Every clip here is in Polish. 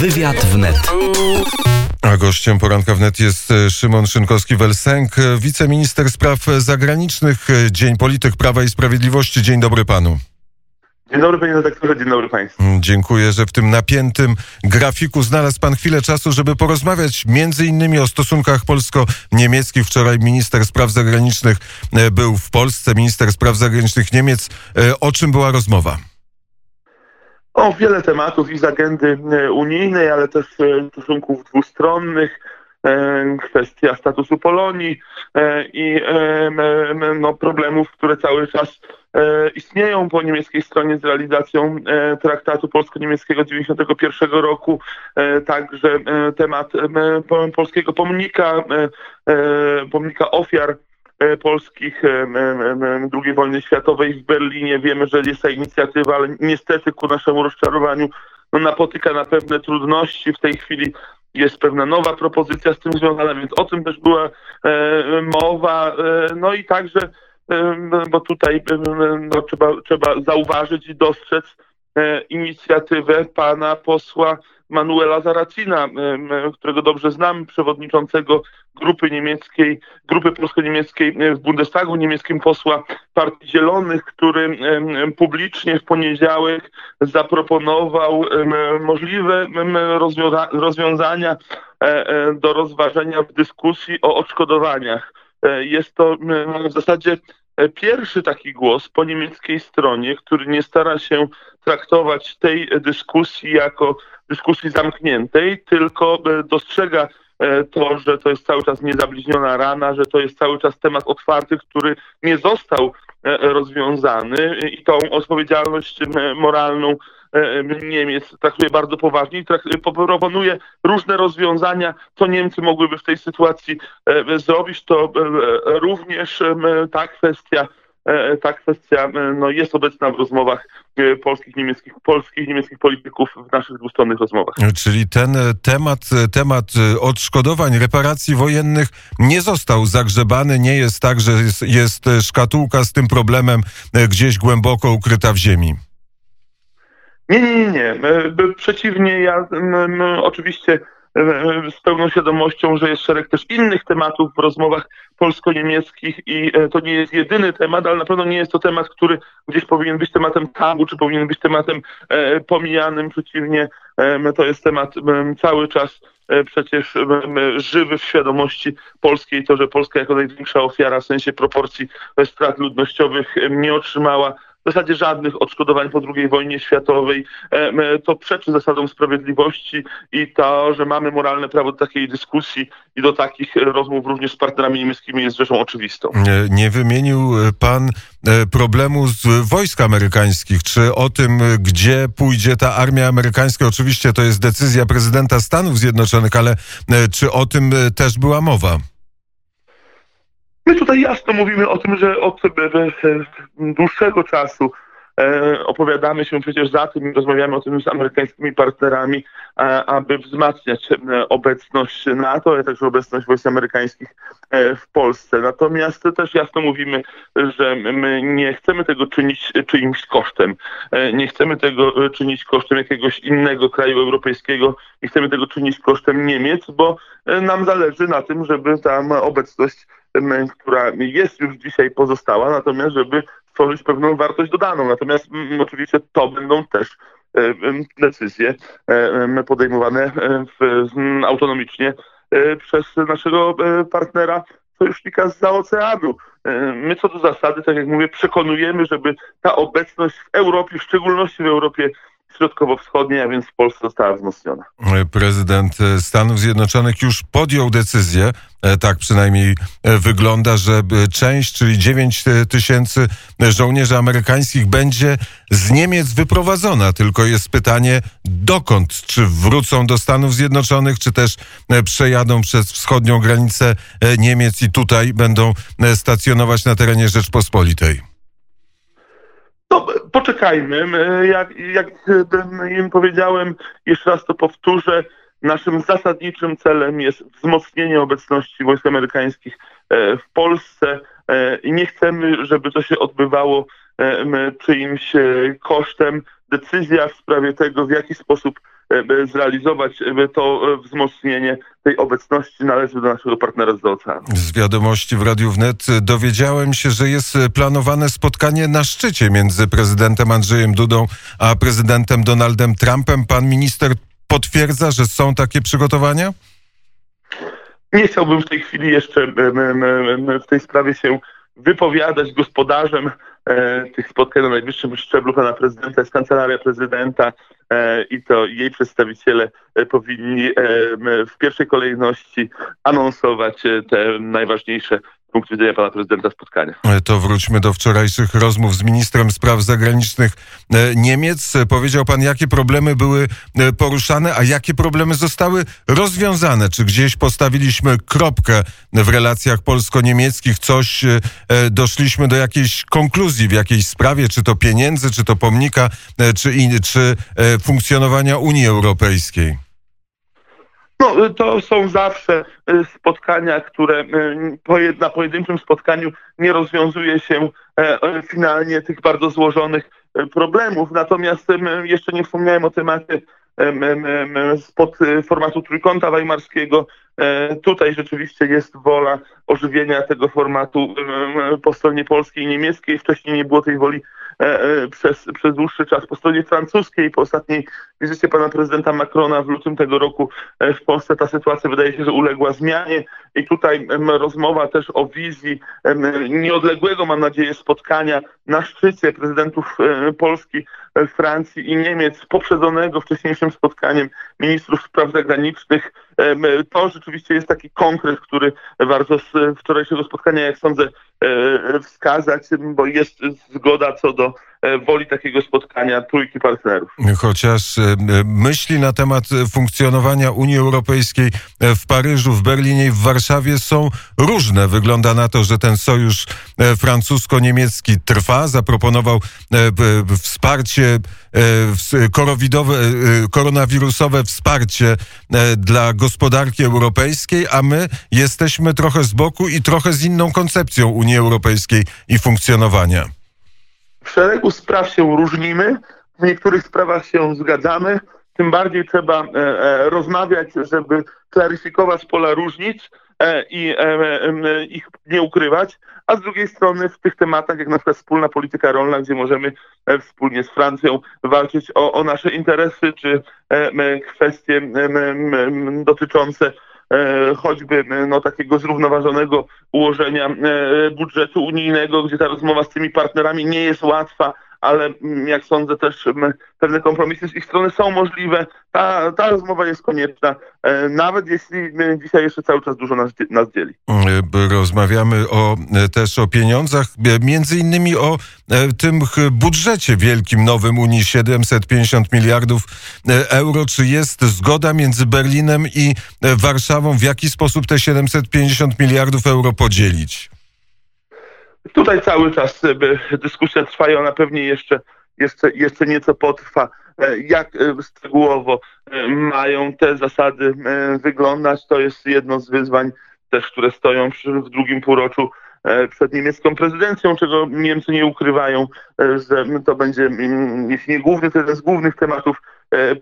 Wywiad wnet. A gościem poranka wnet jest e, Szymon Szynkowski-Welsenk, e, wiceminister spraw zagranicznych, e, Dzień Polityk Prawa i Sprawiedliwości. Dzień dobry panu. Dzień dobry panie redaktorze, dzień dobry państwu. Mm, Dziękuję, że w tym napiętym grafiku znalazł pan chwilę czasu, żeby porozmawiać między innymi o stosunkach polsko-niemieckich. Wczoraj minister spraw zagranicznych e, był w Polsce, minister spraw zagranicznych Niemiec. E, O czym była rozmowa? O wiele tematów i z agendy e, unijnej, ale też stosunków dwustronnych, kwestia statusu Polonii e, i e, no, problemów, które cały czas e, istnieją po niemieckiej stronie z realizacją e, traktatu polsko-niemieckiego 91 roku. E, Także e, temat e, po- polskiego pomnika, e, e, pomnika ofiar e, polskich e, II wojny światowej w Berlinie. Wiemy, że jest ta inicjatywa, ale niestety ku naszemu rozczarowaniu no, napotyka na pewne trudności. W tej chwili jest pewna nowa propozycja z tym związana, więc o tym też była e, mowa. E, no i także, e, bo tutaj no, trzeba, trzeba zauważyć i dostrzec inicjatywę pana posła Manuela Zaracina, e, którego dobrze znam, przewodniczącego grupy niemieckiej, grupy polsko-niemieckiej e, w Bundestagu, niemieckim posła Partii Zielonych, który publicznie w poniedziałek zaproponował możliwe rozwiąza- rozwiązania e, e, do rozważenia w dyskusji o odszkodowaniach. E, Jest to w zasadzie e, pierwszy taki głos po niemieckiej stronie, który nie stara się traktować tej dyskusji jako dyskusji zamkniętej, tylko e, dostrzega e, to, że to jest cały czas niezabliźniona rana, że to jest cały czas temat otwarty, który nie został e, rozwiązany i tą odpowiedzialność e, moralną e, Niemiec traktuje bardzo poważnie i proponuje różne rozwiązania, co Niemcy mogłyby w tej sytuacji e, zrobić. To e, również e, ta kwestia e, ta kwestia e, no, jest obecna w rozmowach e, polskich, niemieckich, polskich, niemieckich polityków w naszych dwustronnych rozmowach. Czyli ten e, temat, e, temat e, odszkodowań, reparacji wojennych nie został zagrzebany. Nie jest tak, że jest, jest e, szkatułka z tym problemem e, gdzieś głęboko ukryta w ziemi. Nie, nie, nie. E, Przeciwnie, ja m, m, oczywiście e, e, z pełną świadomością, że jest szereg też innych tematów w rozmowach polsko-niemieckich i e, to nie jest jedyny temat, ale na pewno nie jest to temat, który gdzieś powinien być tematem tabu, czy powinien być tematem e, pomijanym. Przeciwnie, em, to jest temat em, cały czas e, przecież żywy w świadomości polskiej. To, że Polska jako największa ofiara w sensie proporcji e, strat ludnościowych nie otrzymała w zasadzie żadnych odszkodowań po II wojnie światowej. E, To przeczy zasadom sprawiedliwości i to, że mamy moralne prawo do takiej dyskusji i do takich rozmów również z partnerami niemieckimi jest rzeczą oczywistą. E, Nie wymienił e, pan e, problemu z wojsk amerykańskich. Czy o tym, gdzie pójdzie ta armia amerykańska? Oczywiście to jest decyzja prezydenta Stanów Zjednoczonych, ale czy o tym też była mowa? My tutaj jasno mówimy o tym, że od e, e, dłuższego czasu e, opowiadamy się przecież za tym i rozmawiamy o tym z amerykańskimi partnerami, aby wzmacniać obecność NATO, ale także obecność wojsk amerykańskich w Polsce. Natomiast też jasno mówimy, że my nie chcemy tego czynić czyimś kosztem. Nie chcemy tego czynić kosztem jakiegoś innego kraju europejskiego, nie chcemy tego czynić kosztem Niemiec, bo nam zależy na tym, żeby tam obecność która jest już dzisiaj pozostała, natomiast żeby stworzyć pewną wartość dodaną. Natomiast mm, oczywiście to będą też e, decyzje e, podejmowane e, w, m, autonomicznie przez naszego partnera sojusznika z oceanu. My co do zasady, tak jak mówię, przekonujemy, żeby ta obecność w Europie, w szczególności w Europie środkowo-wschodniej, a więc w Polsce została wzmocniona. E, Prezydent e, Stanów Zjednoczonych już podjął decyzję, e, tak przynajmniej wygląda, że część, czyli 9 tysięcy żołnierzy amerykańskich będzie z Niemiec wyprowadzona. Tylko jest pytanie, dokąd? Czy wrócą do Stanów Zjednoczonych, czy też przejadą przez wschodnią granicę Niemiec i tutaj będą stacjonować na terenie Rzeczpospolitej? No, poczekajmy. My, Jak, jak im powiedziałem, jeszcze raz to powtórzę, naszym zasadniczym celem jest wzmocnienie obecności wojsk amerykańskich e, w Polsce. i nie chcemy, żeby to się odbywało czyimś kosztem. Decyzja w sprawie tego, w jaki sposób zrealizować to wzmocnienie tej obecności należy do naszego partnera z oceanu. Z wiadomości w Radiu Wnet dowiedziałem się, że jest planowane spotkanie na szczycie między prezydentem Andrzejem Dudą a prezydentem Donaldem Trumpem. Pan minister potwierdza, że są takie przygotowania? Nie chciałbym w tej chwili jeszcze w tej sprawie się wypowiadać gospodarzem e, tych spotkań na najwyższym szczeblu pana prezydenta jest kancelaria prezydenta e, i to jej przedstawiciele e, powinni w pierwszej kolejności anonsować te najważniejsze punktu widzenia pana prezydenta spotkania. To wróćmy do wczorajszych rozmów z ministrem spraw zagranicznych e, Niemiec. Powiedział pan, jakie problemy były e, poruszane, a jakie problemy zostały rozwiązane? Czy gdzieś postawiliśmy kropkę w relacjach polsko-niemieckich? Coś e, doszliśmy do jakiejś konkluzji w jakiejś sprawie, czy to pieniędzy, czy to pomnika, czy, czy funkcjonowania Unii Europejskiej? No, to są zawsze y, spotkania, które y, na pojedynczym spotkaniu nie rozwiązuje się e, e, finalnie tych bardzo złożonych e, problemów. Natomiast jeszcze nie wspomniałem o temacie spod formatu trójkąta weimarskiego. Tutaj rzeczywiście jest wola ożywienia tego formatu po stronie polskiej i niemieckiej. Wcześniej nie było tej woli E, e, przez, przez dłuższy czas po stronie francuskiej. Po ostatniej wizycie pana prezydenta Macrona w lutym tego roku e, w Polsce ta sytuacja wydaje się, że uległa zmianie i tutaj rozmowa też o wizji nieodległego, mam nadzieję, spotkania na szczycie prezydentów Polski, Francji i Niemiec, poprzedzonego wcześniejszym spotkaniem ministrów spraw zagranicznych. To rzeczywiście jest taki konkret, który warto z wczorajszego spotkania, jak sądzę, wskazać, bo jest zgoda co do E, woli takiego spotkania trójki partnerów. Chociaż e, myśli na temat funkcjonowania Unii Europejskiej e, w Paryżu, w Berlinie i w Warszawie są różne. Wygląda na to, że ten sojusz francusko-niemiecki trwa. Zaproponował wsparcie koronawirusowe wsparcie dla gospodarki europejskiej, a my jesteśmy trochę z boku i trochę z inną koncepcją Unii Europejskiej i funkcjonowania. W szeregu spraw się różnimy, w niektórych sprawach się zgadzamy. Tym bardziej trzeba e, e, rozmawiać, żeby klaryfikować pola różnic e, i ich nie ukrywać, a z drugiej strony w tych tematach, jak na przykład wspólna polityka rolna, gdzie możemy wspólnie z Francją walczyć o, o nasze interesy, czy kwestie dotyczące choćby no, takiego zrównoważonego ułożenia e, budżetu unijnego, gdzie ta rozmowa z tymi partnerami nie jest łatwa, ale mm, jak sądzę też mm, pewne kompromisy z ich strony są możliwe. Ta, ta rozmowa jest konieczna, e, nawet jeśli dzisiaj jeszcze cały czas dużo nas, nas dzieli. E, rozmawiamy o, e, też o pieniądzach, między innymi o tym budżecie wielkim nowym Unii 750 miliardów euro. Czy jest zgoda między Berlinem i Warszawą, w jaki sposób te 750 miliardów euro podzielić? Tutaj cały czas e, dyskusja trwa i ona pewnie jeszcze, jeszcze, jeszcze nieco potrwa. E, jak e, szczegółowo mają te zasady wyglądać, to jest jedno z wyzwań też, które stoją w drugim półroczu przed niemiecką prezydencją, czego Niemcy nie ukrywają, że to będzie, jeśli nie główny, to jeden z głównych tematów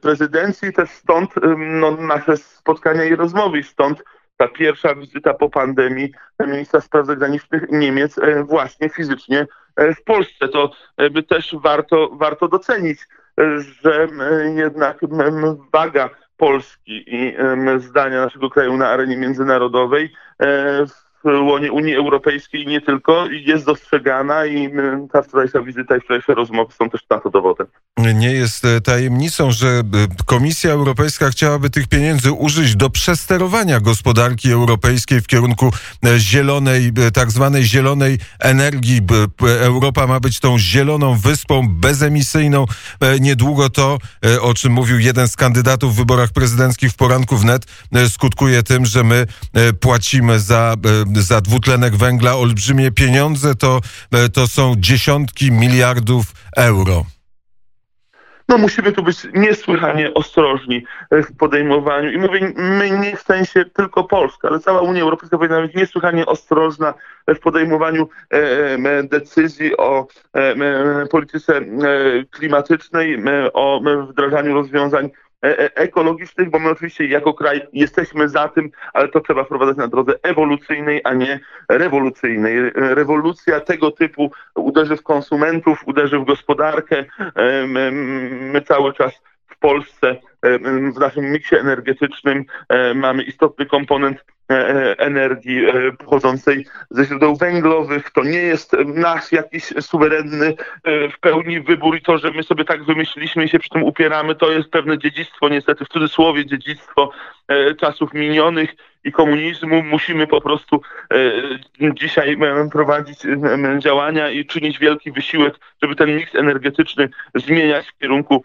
prezydencji. Też stąd no, nasze spotkania i rozmowy, stąd ta pierwsza wizyta po pandemii ministra spraw zagranicznych Niemiec e, właśnie fizycznie e, w Polsce. To by też warto, warto docenić, e, że jednak waga Polski i zdania naszego kraju na arenie międzynarodowej łonie Unii Europejskiej nie tylko jest dostrzegana i ta wczorajsza wizyta i wczorajsze rozmowy są też na to dowodem. Nie jest e, tajemnicą, że e, Komisja Europejska chciałaby tych pieniędzy użyć do przesterowania gospodarki europejskiej w kierunku e, zielonej, tak zwanej zielonej energii. Europa ma być tą zieloną wyspą bezemisyjną. Niedługo to, o czym mówił jeden z kandydatów w wyborach prezydenckich w poranku wnet, skutkuje tym, że my płacimy za za dwutlenek węgla olbrzymie pieniądze, to, to są dziesiątki miliardów euro. No musimy tu być niesłychanie ostrożni w podejmowaniu. I mówię, my nie w sensie tylko Polska, ale cała Unia Europejska powinna być niesłychanie ostrożna w podejmowaniu decyzji o polityce klimatycznej, o wdrażaniu rozwiązań E, e, ekologicznych, bo my oczywiście jako kraj jesteśmy za tym, ale to trzeba wprowadzać na drodze ewolucyjnej, a nie rewolucyjnej. E, rewolucja tego typu uderzy w konsumentów, uderzy w gospodarkę. My cały czas w Polsce w naszym miksie energetycznym mamy istotny komponent E, e, energii e, pochodzącej ze źródeł węglowych. To nie jest nasz jakiś suwerenny w pełni wybór i to, że my sobie tak wymyśliliśmy i się przy tym upieramy, to jest pewne dziedzictwo, niestety w cudzysłowie dziedzictwo czasów minionych i komunizmu. Musimy po prostu dzisiaj prowadzić działania i czynić wielki wysiłek, żeby ten miks energetyczny zmieniać w kierunku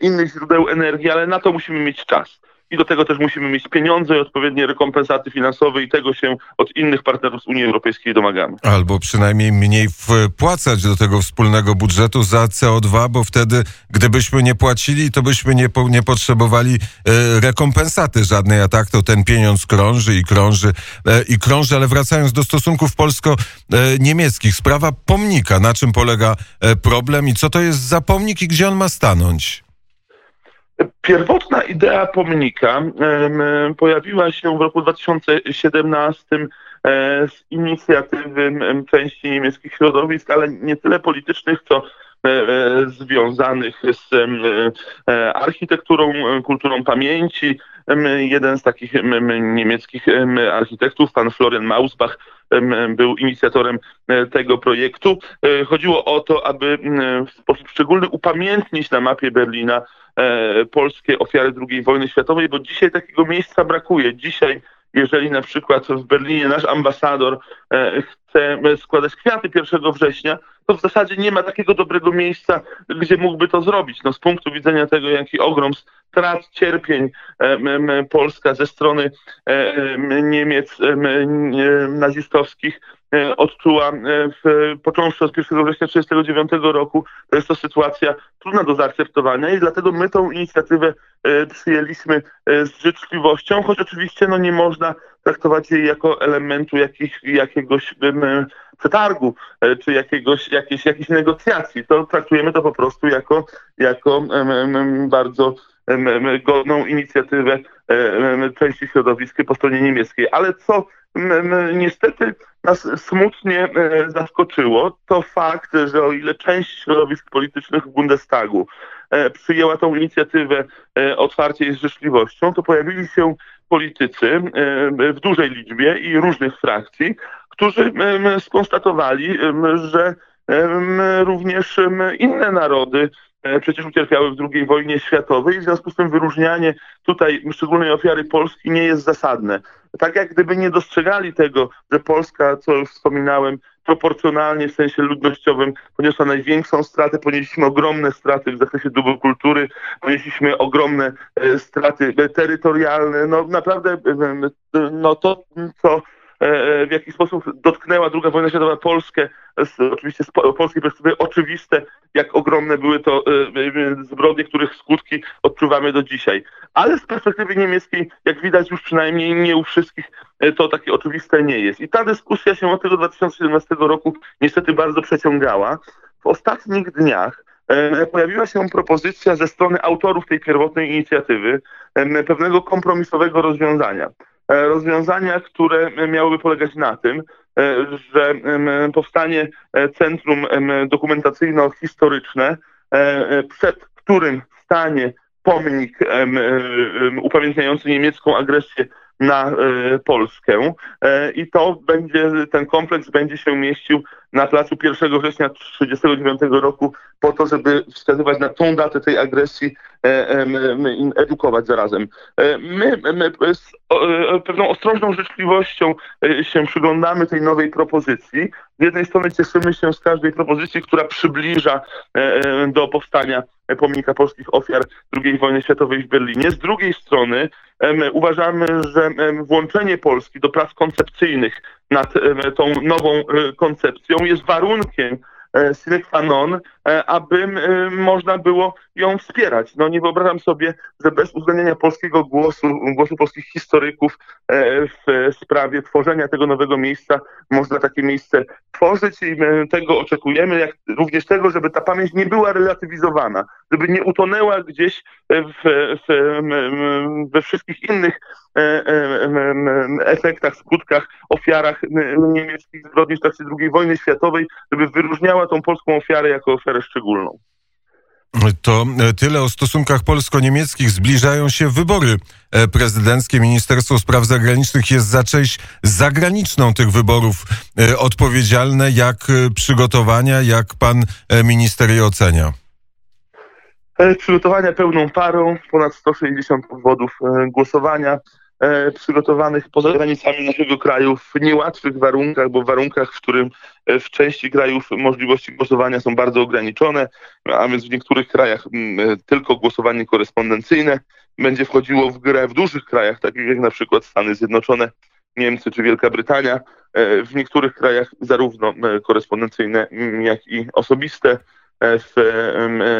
innych źródeł energii, ale na to musimy mieć czas i do tego też musimy mieć pieniądze i odpowiednie rekompensaty finansowe i tego się od innych partnerów z Unii Europejskiej domagamy. Albo przynajmniej mniej wpłacać do tego wspólnego budżetu za CO2, bo wtedy gdybyśmy nie płacili, to byśmy nie, po, nie potrzebowali e, rekompensaty żadnej, a tak to ten pieniądz krąży i krąży e, i krąży, ale wracając do stosunków polsko-niemieckich, sprawa pomnika, na czym polega e, problem i co to jest za pomnik i gdzie on ma stanąć? Pierwotna idea pomnika pojawiła się w roku 2017 e, z inicjatywy części niemieckich środowisk, ale nie tyle politycznych, co e, e, związanych z architekturą, kulturą pamięci. Jeden z takich niemieckich architektów, pan Florian Mausbach, był inicjatorem tego projektu. Chodziło o to, aby w sposób szczególny upamiętnić na mapie Berlina E, polskie ofiary II wojny światowej, bo dzisiaj takiego miejsca brakuje. Dzisiaj, jeżeli na przykład w Berlinie nasz ambasador e, chce składać kwiaty 1 września, to w zasadzie nie ma takiego dobrego miejsca, gdzie mógłby to zrobić. No, z punktu widzenia tego, jaki ogrom strat, cierpień e, Polska ze strony Niemiec nazistowskich E, odczuła e, w, począwszy od 1 września 1939 roku. To jest to sytuacja trudna do zaakceptowania i dlatego my tą inicjatywę e, przyjęliśmy z życzliwością, choć oczywiście no, nie można traktować jej jako elementu jakich, jakiegoś przetargu czy jakiegoś, jakiejś, jakiejś negocjacji. To traktujemy to po prostu jako, jako bardzo godną inicjatywę części środowiska po stronie niemieckiej. Ale co niestety nas smutnie e, zaskoczyło, to fakt, że o ile część środowisk politycznych w Bundestagu e, przyjęła tą inicjatywę e, otwarcie z życzliwością, to pojawili się politycy w dużej liczbie i różnych frakcji, którzy skonstatowali, że również inne narody przecież ucierpiały w II wojnie światowej w związku z tym wyróżnianie tutaj szczególnej ofiary Polski nie jest zasadne. Tak jak gdyby nie dostrzegali tego, że Polska, co już wspominałem, proporcjonalnie w sensie ludnościowym poniosła największą stratę, ponieśliśmy ogromne straty w zakresie dóbr kultury, ponieśliśmy ogromne e, straty terytorialne. No naprawdę e, no to, co E, e, w jaki sposób dotknęła II wojna światowa Polskę, z, oczywiście z polskiej perspektywy oczywiste, jak ogromne były to e, zbrodnie, których skutki odczuwamy do dzisiaj. Ale z perspektywy niemieckiej, jak widać już przynajmniej nie u wszystkich, to takie oczywiste nie jest. I ta dyskusja się od tego 2017 roku niestety bardzo przeciągała. W ostatnich dniach pojawiła się propozycja ze strony autorów tej pierwotnej inicjatywy pewnego kompromisowego rozwiązania. E, rozwiązania, które miałyby polegać na tym, e, że powstanie e, centrum dokumentacyjno-historyczne, przed którym stanie pomnik upamiętniający niemiecką agresję na Polskę i to będzie, ten kompleks będzie się mieścił na placu 1 września 1939 roku po to, żeby wskazywać na tą datę tej agresji, e, edukować zarazem. E, my, my z e, pewną ostrożną życzliwością się przyglądamy tej nowej propozycji. Z jednej strony cieszymy się z każdej propozycji, która przybliża do powstania pomnika polskich ofiar II wojny światowej w Berlinie. Z drugiej strony uważamy, że włączenie Polski do prac koncepcyjnych nad tą nową koncepcją jest warunkiem e, sine qua non, e, aby można było ją wspierać. No nie wyobrażam sobie, że bez uwzględnienia polskiego głosu, głosu polskich historyków w sprawie tworzenia tego nowego miejsca można takie miejsce tworzyć i tego oczekujemy, jak również tego, żeby ta pamięć nie była relatywizowana, żeby nie utonęła gdzieś w, w, we wszystkich innych efektach, skutkach, ofiarach niemieckich zbrodni w trakcie II wojny światowej, żeby wyróżniała tą polską ofiarę jako ofiarę szczególną. To e, tyle o stosunkach polsko-niemieckich. Zbliżają się wybory e, prezydenckie. Ministerstwo Spraw Zagranicznych jest za część zagraniczną tych wyborów e, odpowiedzialne. Jak przygotowania, jak pan minister je ocenia? Przygotowania pełną parą, ponad 160 powodów głosowania. E, przygotowanych poza granicami naszego kraju w niełatwych warunkach, bo w warunkach, w którym e, w części krajów możliwości głosowania są bardzo ograniczone, a więc w niektórych krajach e, tylko głosowanie korespondencyjne będzie wchodziło w grę w dużych krajach, takich jak na przykład Stany Zjednoczone, Niemcy czy Wielka Brytania. W niektórych krajach zarówno korespondencyjne, jak i osobiste. W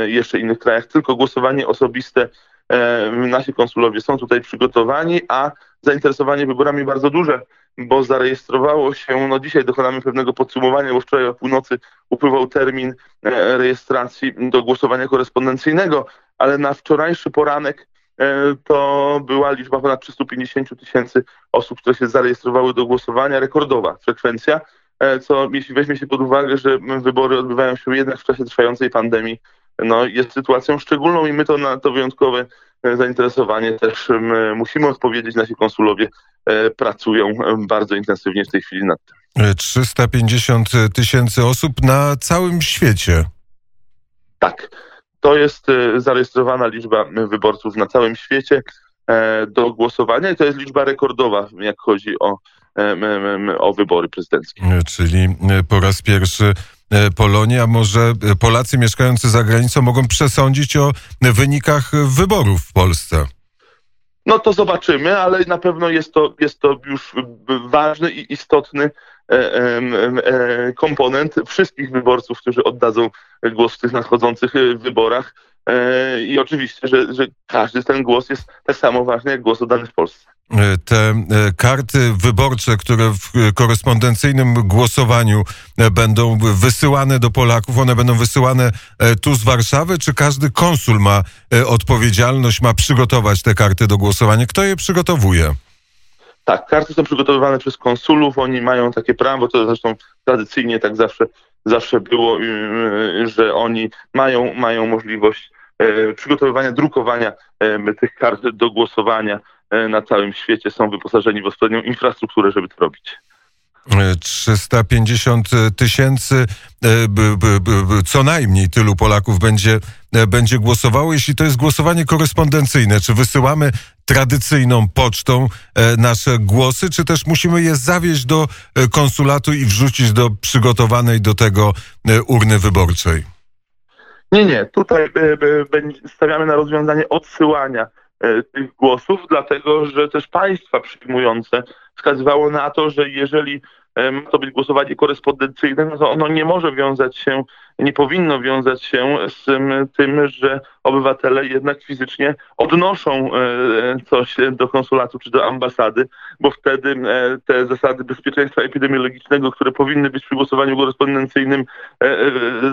jeszcze innych krajach. Tylko głosowanie osobiste E, nasi konsulowie są tutaj przygotowani, a zainteresowanie wyborami bardzo duże, bo zarejestrowało się, no dzisiaj dokonamy pewnego podsumowania, bo wczoraj o północy upływał termin e, rejestracji do głosowania korespondencyjnego, ale na wczorajszy poranek e, to była liczba ponad 350 tysięcy osób, które się zarejestrowały do głosowania, rekordowa frekwencja, co jeśli weźmie się pod uwagę, że wybory odbywają się jednak w czasie trwającej pandemii, no, jest sytuacją szczególną i my to na to wyjątkowe e, zainteresowanie też musimy odpowiedzieć. Nasi konsulowie e, pracują bardzo intensywnie w tej chwili nad tym. 350 tysięcy osób na całym świecie. Tak. To jest e, zarejestrowana liczba wyborców na całym świecie do głosowania i to jest liczba rekordowa, jak chodzi o, o wybory prezydenckie. Czyli po raz pierwszy E, Polonii, a może e, Polacy mieszkający za granicą mogą przesądzić o wynikach wyborów w Polsce? No to zobaczymy, ale na pewno jest to, jest to już ważny i istotny e, komponent wszystkich wyborców, którzy oddadzą głos w tych nadchodzących wyborach. I oczywiście, że, że każdy ten głos jest tak samo ważny jak głos oddany w Polsce. E, te e, karty wyborcze, które w korespondencyjnym głosowaniu e, będą wysyłane do Polaków, one będą wysyłane tu z Warszawy, czy każdy konsul ma odpowiedzialność, ma przygotować te karty do głosowania? Kto je przygotowuje? Tak, karty są przygotowywane przez konsulów, oni mają takie prawo, to zresztą tradycyjnie tak zawsze, zawsze było, że oni mają, mają możliwość przygotowywania, drukowania tych kart do głosowania E, na całym świecie są wyposażeni w odpowiednią infrastrukturę, żeby to robić. 350 e, tysięcy, e, co najmniej tylu Polaków będzie, będzie głosowało. Jeśli to jest głosowanie korespondencyjne, czy wysyłamy tradycyjną pocztą nasze głosy, czy też musimy je zawieźć do konsulatu i wrzucić do przygotowanej do tego urny wyborczej? Nie, nie. Tutaj stawiamy na rozwiązanie odsyłania E, tych głosów, dlatego że też państwa przyjmujące wskazywało na to, że jeżeli ma to być głosowanie korespondencyjne, no to ono nie może wiązać się, nie powinno wiązać się z tym, że obywatele jednak fizycznie odnoszą e, coś do konsulatu czy do ambasady, bo wtedy e, te zasady bezpieczeństwa epidemiologicznego, które powinny być przy głosowaniu korespondencyjnym e,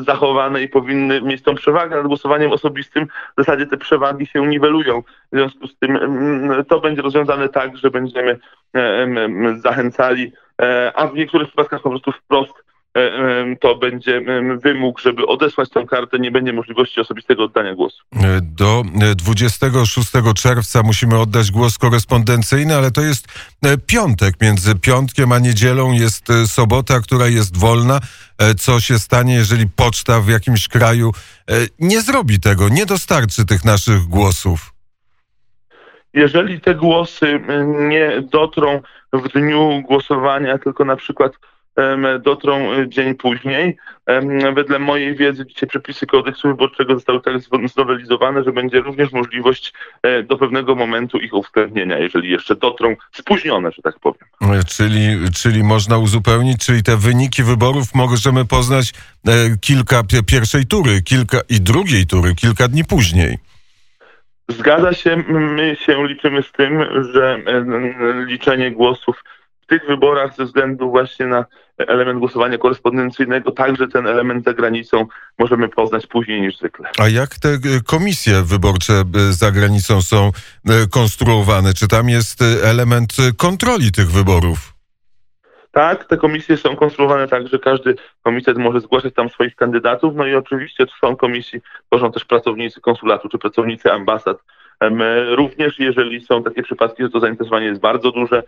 zachowane i powinny mieć tą przewagę nad głosowaniem osobistym, w zasadzie te przewagi się niwelują. W związku z tym to będzie rozwiązane tak, że będziemy zachęcali E, a w niektórych przypadkach po prostu wprost e, to będzie wymóg, żeby odesłać tę kartę, nie będzie możliwości osobistego oddania głosu. E, do 26 czerwca musimy oddać głos korespondencyjny, ale to jest piątek. Między piątkiem a niedzielą jest sobota, która jest wolna. Co się stanie, jeżeli poczta w jakimś kraju nie zrobi tego, nie dostarczy tych naszych głosów? Jeżeli te głosy nie dotrą w dniu głosowania, tylko na przykład dotrą e, dzień później. Wedle mojej wiedzy dzisiaj przepisy kodeksu wyborczego zostały tak znowelizowane, że będzie również możliwość e, do pewnego momentu ich uwzględnienia, jeżeli jeszcze dotrą spóźnione, że tak powiem. E, czyli, czyli można uzupełnić, czyli te wyniki wyborów możemy poznać kilka pierwszej tury, kilka i drugiej tury, kilka dni później. Zgadza się, my się liczymy z tym, że liczenie głosów w tych wyborach ze względu właśnie na element głosowania korespondencyjnego, także ten element za granicą możemy poznać później niż zwykle. A jak te e, komisje wyborcze e, za granicą są e, konstruowane? Czy tam jest element kontroli tych wyborów? Tak, te komisje są konstruowane tak, że każdy komitet może zgłaszać tam swoich kandydatów, no i oczywiście są komisji tworzą też pracownicy konsulatu czy pracownicy ambasad. Również jeżeli są takie przypadki, że to zainteresowanie jest bardzo duże,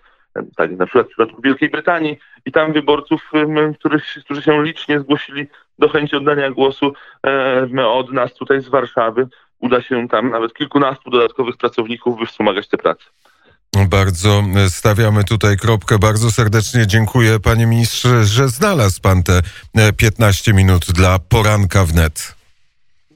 tak na przykład w przypadku Wielkiej Brytanii i tam wyborców, których, którzy się licznie zgłosili do chęci oddania głosu od nas tutaj z Warszawy, uda się tam nawet kilkunastu dodatkowych pracowników, by wspomagać tę pracę. Bardzo stawiamy tutaj kropkę. Bardzo serdecznie dziękuję panie ministrze, że znalazł pan te 15 minut dla poranka wnet.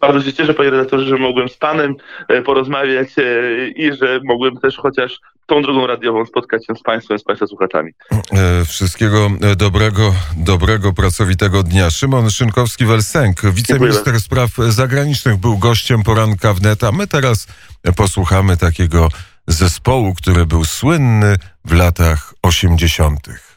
Bardzo się cieszę, panie redaktorze, że mogłem z panem e, porozmawiać e, i że mogłem też chociaż tą drogą radiową spotkać się z państwem, z państwa słuchaczami. E, wszystkiego dobrego, dobrego, pracowitego dnia. Szymon Szynkowski-Welsenk, wiceminister spraw zagranicznych, był gościem poranka a my teraz posłuchamy takiego zespołu, który był słynny w latach 80.